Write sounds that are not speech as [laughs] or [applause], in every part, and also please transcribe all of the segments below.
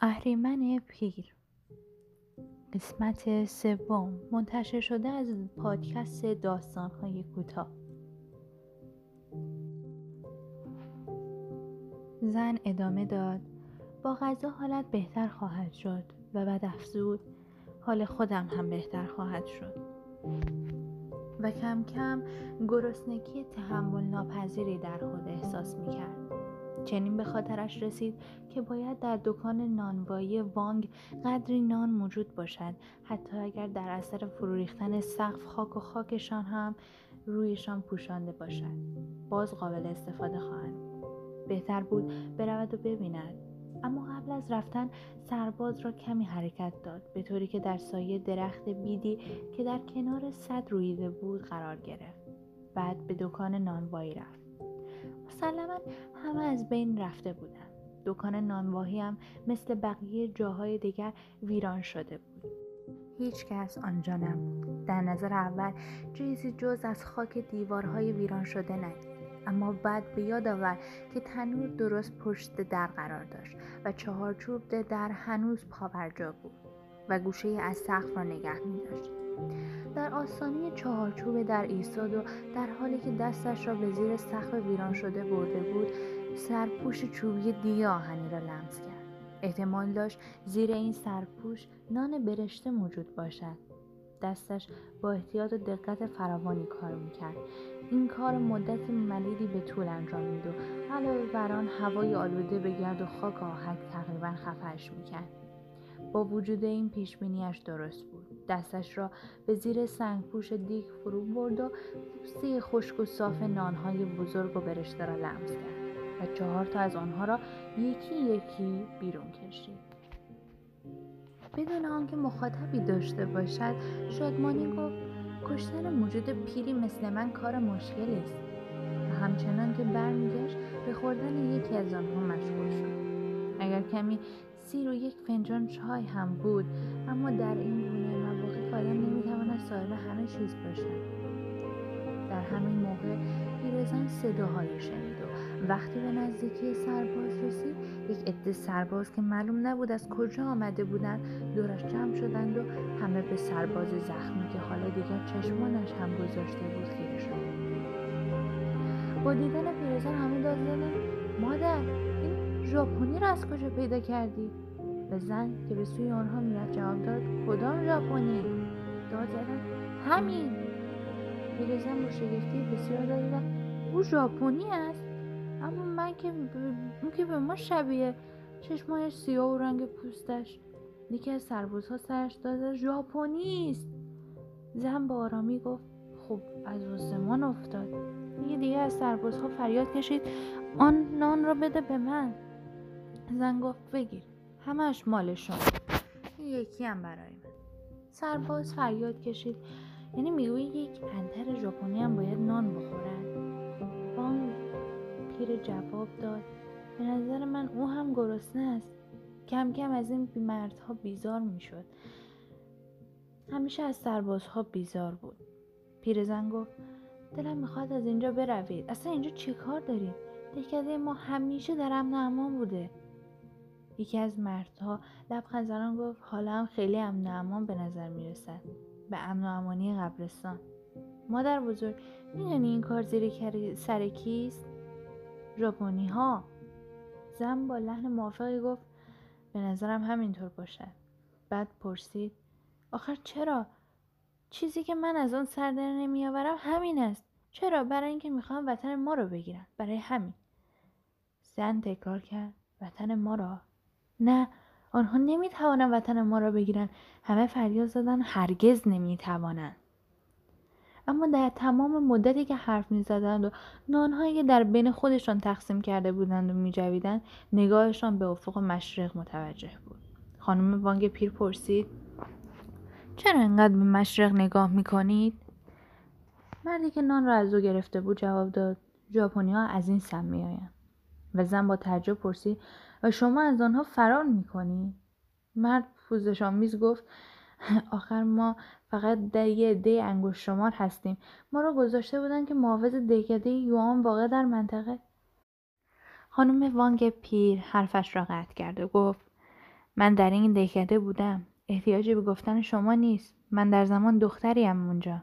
اهریمن پیر. قسمت سوم. منتشر شده از پادکست داستانهای کوتاه. زن ادامه داد با غذا حالت بهتر خواهد شد و بعد افزود حال خودم هم بهتر خواهد شد. و کم کم گرسنگی تحمل ناپذیری در خود احساس می کرد. چنین به خاطرش رسید که باید در دکان نانوایی وانگ قدری نان موجود باشد. حتی اگر در اثر فرو ریختن سقف خاک و خاکشان هم رویشان پوشانده باشد. باز قابل استفاده خواهند بهتر بود برود و ببیند. اما قبل از رفتن سرباز را کمی حرکت داد. به طوری که در سایه درخت بیدی که در کنار صد رویده بود قرار گرفت. بعد به دکان نانوایی رفت. مسلما همه از بین رفته بودند دکان نانواهی هم مثل بقیه جاهای دیگر ویران شده بود. هیچ کس آنجا نبود. در نظر اول چیزی جز از خاک دیوارهای ویران شده ندید. اما بعد به یاد آورد که تنور درست پشت در قرار داشت و چهارچوب در هنوز پاورجا بود و گوشه از سقف را نگه می داشت. در آستانه چهارچوب در ایستاد و در حالی که دستش را به زیر سقف ویران شده برده بود سرپوش چوبی دیگه آهنی را لمس کرد. احتمال داشت زیر این سرپوش نان برشته موجود باشد. دستش با احتیاط و دقت فراوانی کار می‌کرد. این کار مدت ملیدی به طول انجامید و علاوه بر آن هوای آلوده به گرد و خاک آهک تقریبا خفهش می‌کرد. با وجود این پیشبینیاش درست بود. دستش را به زیر سنگپوش دیگ فرو برد و پوسته خشک و صاف نانهای بزرگ و برشته را لمس کرد و چهار تا از آنها را یکی یکی بیرون کشید. بدون آنکه مخاطبی داشته باشد شادمانی گفت کشتن موجود پیری مثل من کار مشکلی است. و همچنان که برمیگشت به خوردن یکی از آنها مشغول شد. اگر کمی سیر و یک فنجان چای هم بود اما در این گونه آدم نمی‌تواند صاحب همه چیز باشد. در همین موقع پیرزن صداهایی شنید و وقتی به نزدیکی سرباز رسید یک عده سرباز که معلوم نبود از کجا آمده بودند دورش جمع شدند و همه به سرباز زخمی که حالا دیگر چشمانش هم گذاشته بود خیره شد با دیدن پیرزن همه داد مادر این ژاپنی را از کجا پیدا کردی؟ به زن که به سوی آنها می‌رفت جواب داد کدام ژاپنی؟ داد زدن. همین. پیرزن با شگفتی بسیار داد او ژاپنی است. اما من که اون که به ما شبیه چشمایش سیاه و رنگ پوستش. یکی از سربازها سرش داد ژاپنی است. زن با آرامی گفت خب از آسمان افتاد. یه دیگه از سربازها فریاد کشید آن نان را بده به من. زن گفت بگیر. همش مال شما. یکی هم برای من. سرباز فریاد کشید. یعنی می‌گویی یک انتر ژاپنی هم باید نان بخورد بانگ پیر جواب داد. به نظر من او هم گرسنه است. کم کم از این مردها بیزار می‌شد. همیشه از سربازها بیزار بود. پیرزن گفت دلم می‌خواد از اینجا بروید. اصلا اینجا چی کار دارید؟ دهکده ما همیشه در امن امان بوده. یکی از مردها لبخند زنان گفت حالا هم خیلی امن امان به نظر می‌رسد. به امن و امانی قبرستان. مادر بزرگ می‌دونی این کار زیر سر کیست؟ ژاپنی ها زن با لحن موافقی گفت به نظرم همینطور باشد. بعد پرسید آخر چرا؟ چیزی که من از آن سر در نمیآورم همین است. چرا؟ برای اینکه می‌خوام وطن ما رو بگیرن. برای همین. زن تکرار کرد وطن ما را نه آنها نمی‌توانند وطن ما را بگیرند. همه فریاد زدن هرگز نمی‌توانند. اما در تمام مدتی که حرف می‌زدند و نانهایی که در بین خودشان تقسیم کرده بودند و میجویدند نگاهشان به افق مشرق متوجه بود. خانم وانگ پیر پرسید چرا انقدر به مشرق نگاه می‌کنید؟ مردی که نان را از او گرفته بود جواب داد ژاپنی ها از این سم میآیند. و زن با تعجب پرسید شما از آنها فرار می‌کنید مرد پوزش آمیز گفت [laughs] آخر ما فقط در یه عده انگشت شمار هستیم. ما را گذاشته بودن که محافظ دهکده یوان واقع در منطقه. خانم وانگ پیر حرفش را قطع کرد و گفت من در این دهکده بودم. احتیاجی به گفتن شما نیست. من در زمان دختریم اونجا.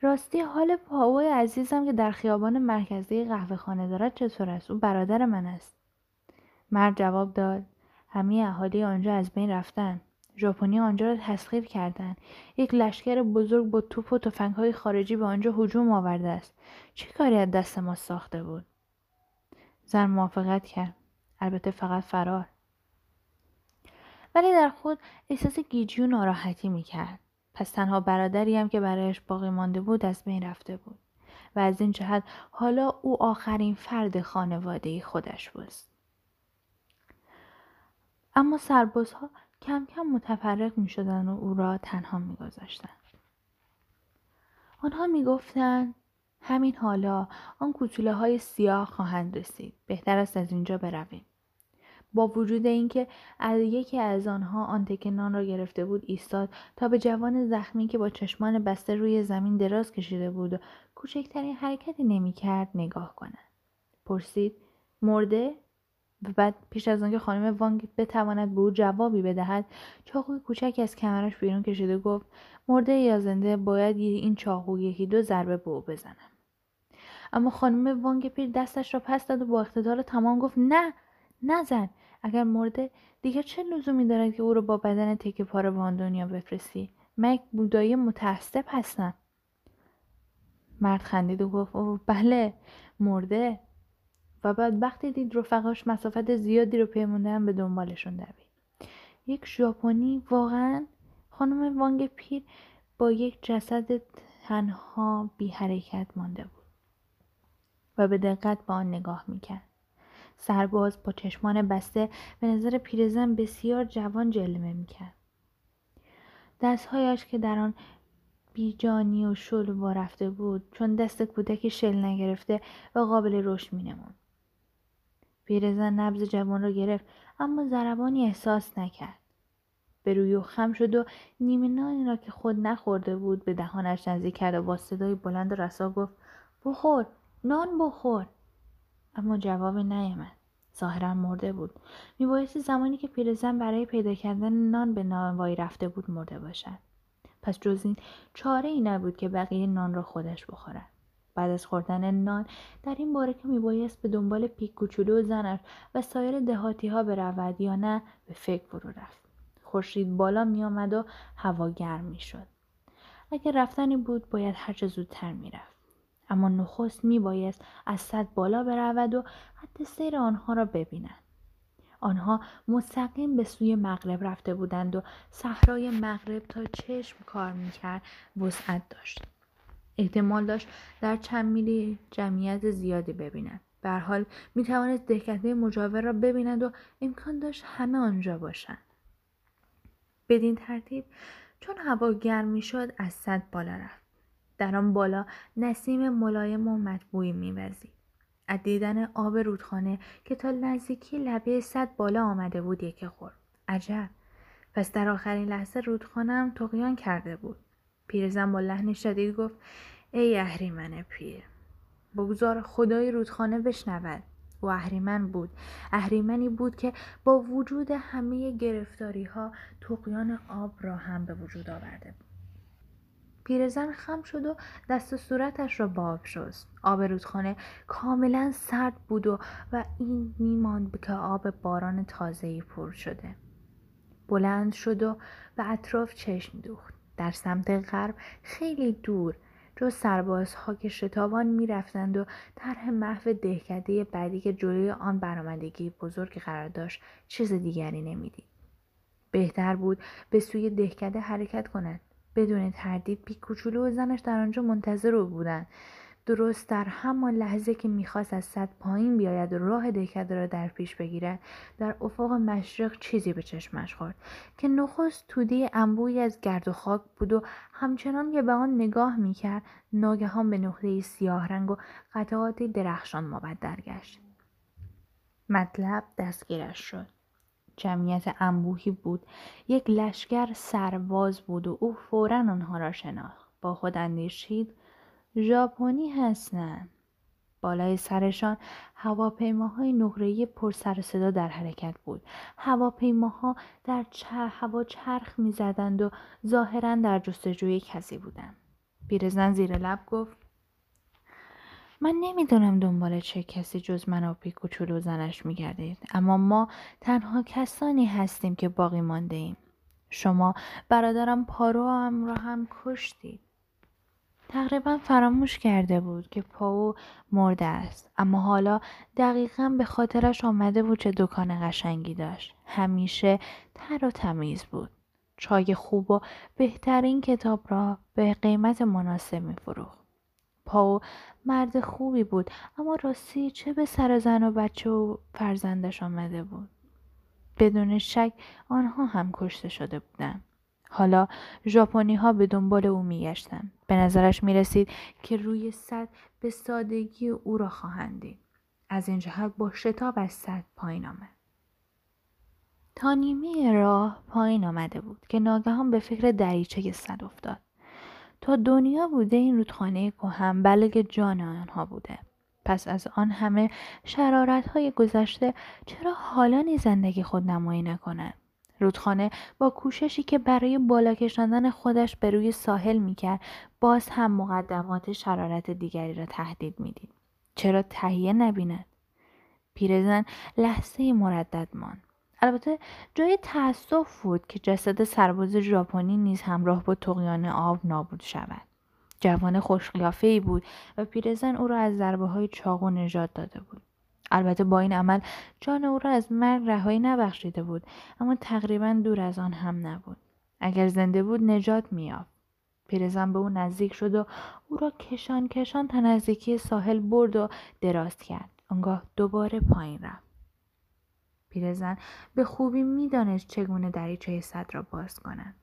راستی حال پاو عزیزم که در خیابان مرکزی قهوه خانه دارد چطور است؟ او برادر من است. مرد جواب داد. همه اهالی آنجا از بین رفتن. ژاپنی آنجا را تسخیر کردند یک لشکر بزرگ با توپ و تفنگهای خارجی به آنجا هجوم آورده است. چه کاری از دست ما ساخته بود؟ زن موافقت کرد. البته فقط فرار. ولی در خود احساس گیجی و ناراحتی می‌کرد. پس تنها برادری هم که برایش باقی مانده بود از بین رفته بود. و از این جهت حالا او آخرین فرد خانواده خودش بود. اما سربازها کم کم متفرق می شدن و او را تنها می گذاشتن. آنها می گفتن همین حالا آن کوچوله های سیاه خواهند رسید. بهتر است از اینجا برویم. با وجود اینکه از یکی از آنها آن تکه نان را گرفته بود ایستاد تا به جوان زخمی که با چشمان بسته روی زمین دراز کشیده بود و کوچکترین حرکتی نمی‌کرد نگاه کند پرسید مرده و بعد پیش از آنکه خانم وانگ بتواند به او جوابی بدهد چاقوی کوچکی از کمرش بیرون کشیده گفت مرده یا زنده باید این چاقو یکی دو ضربه به او بزنم. اما خانم وانگ پیر دستش را پس داد و با اقتدار تمام گفت نه نزن. اگر مرده دیگر چه لزومی دارد که او را با بدن تکه پاره به آن دنیا بفرستی؟ من یک بودایی متعصب هستم. مرد خندید و گفت اوه بله مرده. و بعد وقتی دید رفقاش مسافت زیادی رو پیموندن به دنبالشون دوید. یک ژاپنی واقعا خانم وانگ پیر با یک جسد تنها بی حرکت مانده بود و به دقت با آن نگاه می‌کرد. سرباز با چشمان بسته به نظر پیرزن بسیار جوان جلوه می‌کرد. دستهایش که در آن بیجانی و شل رفته بود چون دست کودکی شل نگرفته و قابل رشد مینموند پیرزن نبز جوان را گرفت اما ضربانی احساس نکرد. به روی و خم شد و نیمه نانی را که خود نخورده بود به دهانش نزدیک کرد و با صدای بلند و رسا گفت بخور نان بخور. اما جوابی نیامد. ظاهرا مرده بود. میبایستی زمانی که پیرزن برای پیدا کردن نان به نانوایی رفته بود مرده باشد. پس جز این چاره ای نبود که بقیه نان را خودش بخورد. بعد از خوردن نان در این باره که میبایست به دنبال پیک کوچولو و زنش و سایر دهاتی ها برود یا نه به فکر فرو رفت. خورشید بالا میآمد و هوا گرم می‌شد. اگر رفتنی بود باید هرچه زودتر می‌رفت. اما نخست میبایست از صد بالا برود و حد سیر آنها را ببیند. آنها مستقیم به سوی مغرب رفته بودند و صحرای مغرب تا چشم کار می‌کرد وسعت داشت. احتمال داشت در چند میلی جمعیت زیادی ببیند. به حال می توانست دهکده مجاور را ببیند و امکان داشت همه آنجا باشند. بدین ترتیب چون هوا گرم می شد از صد بالا رفت. در آن بالا نسیم ملایم و مطبوعی میوزید. از دیدن آب رودخانه که تا نزدیکی لبه صد بالا آمده بود یکی خورد. عجب! پس در آخرین لحظه رودخانه تقیان کرده بود. پیرزن با لحن شدید گفت ای اهریمن پیر. بگذار خدای رودخانه بشنود. او اهریمن بود. اهریمنی بود که با وجود همه گرفتاری ها تقیان آب را هم به وجود آورده بود. پیرزن خم شد و دست و صورتش را با آب شست. آب رودخانه کاملا سرد بود و و این میماند که آب باران تازهی پر شده. بلند شد و به اطراف چشم دوخت. در سمت غرب خیلی دور جز سربازها که شتابان می‌رفتند و طرح محو دهکده بعدی که جلوی آن برآمدگی بزرگی قرار داشت چیز دیگری نمی‌دید. بهتر بود به سوی دهکده حرکت کند بدون تردید پی کوچولو و زنش در آنجا منتظر او بودند. درست در همان لحظه که می‌خواست از صد پایین بیاید و راه دهکده را در پیش بگیرد در افق مشرق چیزی به چشمش خورد که نخست توده انبویی از گرد و خاک بود و همچنان که به آن نگاه می‌کرد ناگهان به نقطه سیاه رنگ و قطعات درخشان مبدل گشت. مطلب دستگیرش شد. جمعیت انبوهی بود. یک لشکر سرباز بود و او فورا آنها را شناخت. با خود اندیشید ژاپنی هستند بالای سرشان هواپیماهای نقره‌ای پر سر و صدا در حرکت بود. هواپیماها در هوا چرخ می‌زدند و ظاهرا در جستجوی کسی بودند. پیرزن زیر لب گفت من نمی‌دونم دنبال چه کسی جز من و زنش میگردید اما ما تنها کسانی هستیم که باقی مانده ایم. شما برادرم پارو هم را هم کشتید. تقریبا فراموش کرده بود که پاو مرده است. اما حالا دقیقا به خاطرش آمده بود چه دکان قشنگی داشت. همیشه تر و تمیز بود. چای خوب و بهترین کتاب را به قیمت مناسب می. پاو مرد خوبی بود اما راستی چه به سر زن و بچه و فرزندش آمده بود؟ بدون شک آنها هم کشته شده بودند. حالا ژاپنی ها به دنبال او میگشتند به نظرش می رسید که روی صد به سادگی او را خواهند دید. از این جهت با شتاب از صد پایین آمد. تا نیمه راه پایین آمده بود که ناگهان به فکر دریچه صد افتاد. تا دنیا بوده این رودخانه کهن بلگ جان آنها بوده. پس از آن همه شرارت های گذشته چرا حالا نی زندگی خود نمایی نکند رودخانه با کوششی که برای بالا کشاندن خودش به روی ساحل می‌کرد باز هم مقدمات شرارت دیگری را تهدید می‌دید. چرا تهیه نبیند؟ پیرزن لحظه مردد ماند. البته جای تأسف بود که جسد سرباز ژاپنی نیز همراه با تقیان آب نابود شود. جوان خوشقیافه ای بود و پیرزن او را از ضربه های چاقو نجات داده بود. البته با این عمل جان او را از مرگ رهایی نبخشیده بود اما تقریبا دور از آن هم نبود. اگر زنده بود نجات میافت پیرزن به او نزدیک شد و او را کشان کشان تا نزدیکی ساحل برد و دراز کرد. آنگاه دوباره پایین رفت. پیرزن به خوبی می‌دانست چگونه دریچه صد را باز کنند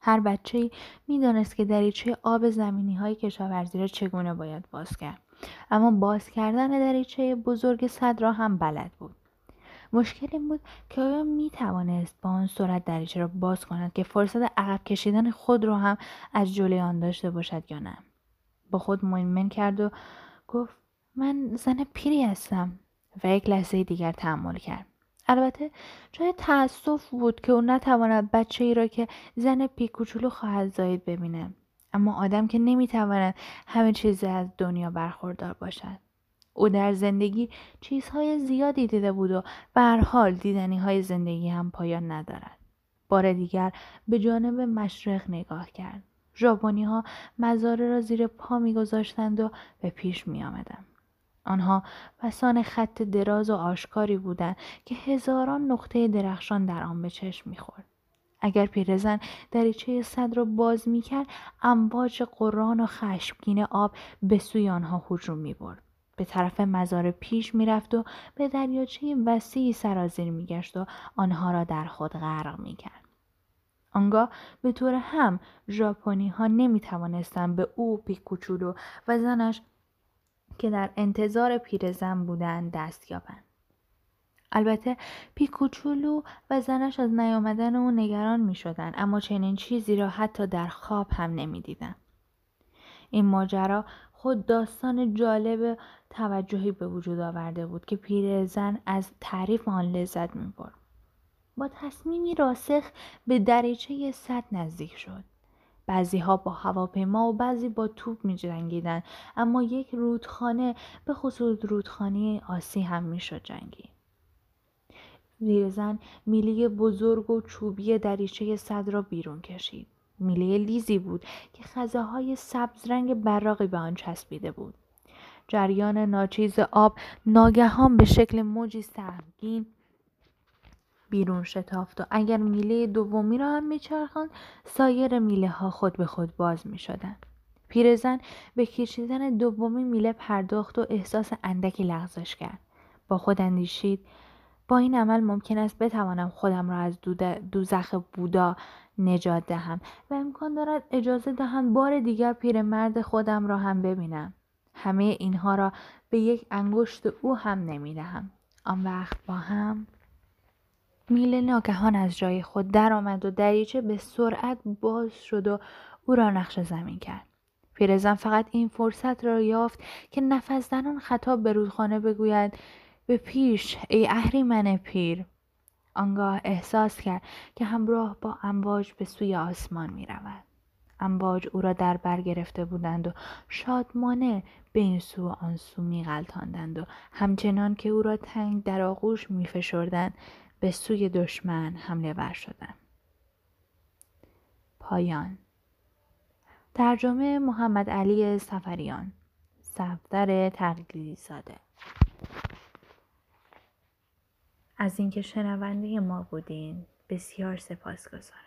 هر بچه ای می‌دانست که دریچه آب زمینی های کشاورزی را چگونه باید باز کرد. اما باز کردن دریچه بزرگ صد را هم بلد بود. مشکل این بود که آیا می توانست با آن سرعت دریچه را باز کند که فرصت عقب کشیدن خود را هم از جلوی آن داشته باشد یا نه؟ با خود مؤمن کرد و گفت من زن پیری هستم. و یک لحظه دیگر تحمل کرد. البته جای تأسف بود که او نتواند بچه ای را که زن پیکوچولو خواهد زاید ببینه اما آدم که نمی‌تواند همه چیز از دنیا برخوردار باشد. او در زندگی چیزهای زیادی دیده بود و به حال دیدنی های زندگی هم پایان ندارد. بار دیگر به جانب مشرق نگاه کرد. ژاپنی ها مزاره را زیر پا میگذاشتند و به پیش می آمدند. آنها پسان خط دراز و آشکاری بودند که هزاران نقطه درخشان در آن به چشم می‌خورد. اگر پیرزن دریچه صد را باز می‌کرد امواج قرآن و خشمگین آب به سوی آنها هجوم می‌برد. به طرف مزار پیش می‌رفت و به دریاچه وسیعی سرازیر میگشت و آنها را در خود غرق می‌کرد. آنگاه به طور هم ژاپنی ها نمی توانستند به او پیکوچولو و زنش که در انتظار پیرزن بودند دست یابند. البته پیکوچولو و زنش از نیامدن او نگران می شدن اما چنین چیزی را حتی در خواب هم نمی دیدن. این ماجرا خود داستان جالب توجهی به وجود آورده بود که پیرزن از تعریف آن لذت می برد. با تصمیمی راسخ به دریچه صد نزدیک شد. بعضی ها با هواپیما و بعضی با توپ می جنگیدن. اما یک رودخانه به خصوص رودخانه آسی هم می شد جنگی. زن میلی بزرگ و چوبی دریچه صد را بیرون کشید. میله لیزی بود که خزه های سبز رنگ براقی به آن چسبیده بود. جریان ناچیز آب ناگهان به شکل موجی سهمگین بیرون شتافت و اگر میله دومی را هم میچرخاند سایر میله ها خود به خود باز می شدن. پیرزن به کشیدن دومی میله پرداخت و احساس اندکی لغزش کرد. با خود اندیشید با این عمل ممکن است بتوانم خودم را از دوزخ بودا نجات دهم و امکان دارد اجازه دهم بار دیگر پیرمرد خودم را هم ببینم. همه اینها را به یک انگشت او هم نمی‌دهم. آن وقت با هم میله ناگهان از جای خود درآمد و دریچه به سرعت باز شد و او را نقش زمین کرد. پیرزن فقط این فرصت را یافت که نفس خطاب به رودخانه بگوید به پیش ای اهریمن پیر آنگاه احساس کرد که همراه با امواج به سوی آسمان می رود. امواج او را در بر گرفته بودند و شادمانه به این سو و آن سو می غلطاندند و همچنان که او را تنگ در آغوش می فشردند به سوی دشمن حمله ور شدند. پایان ترجمه محمد علی سفریان صفدر تقلیدی ساده از اینکه شنونده ما بودین بسیار سپاسگزارم.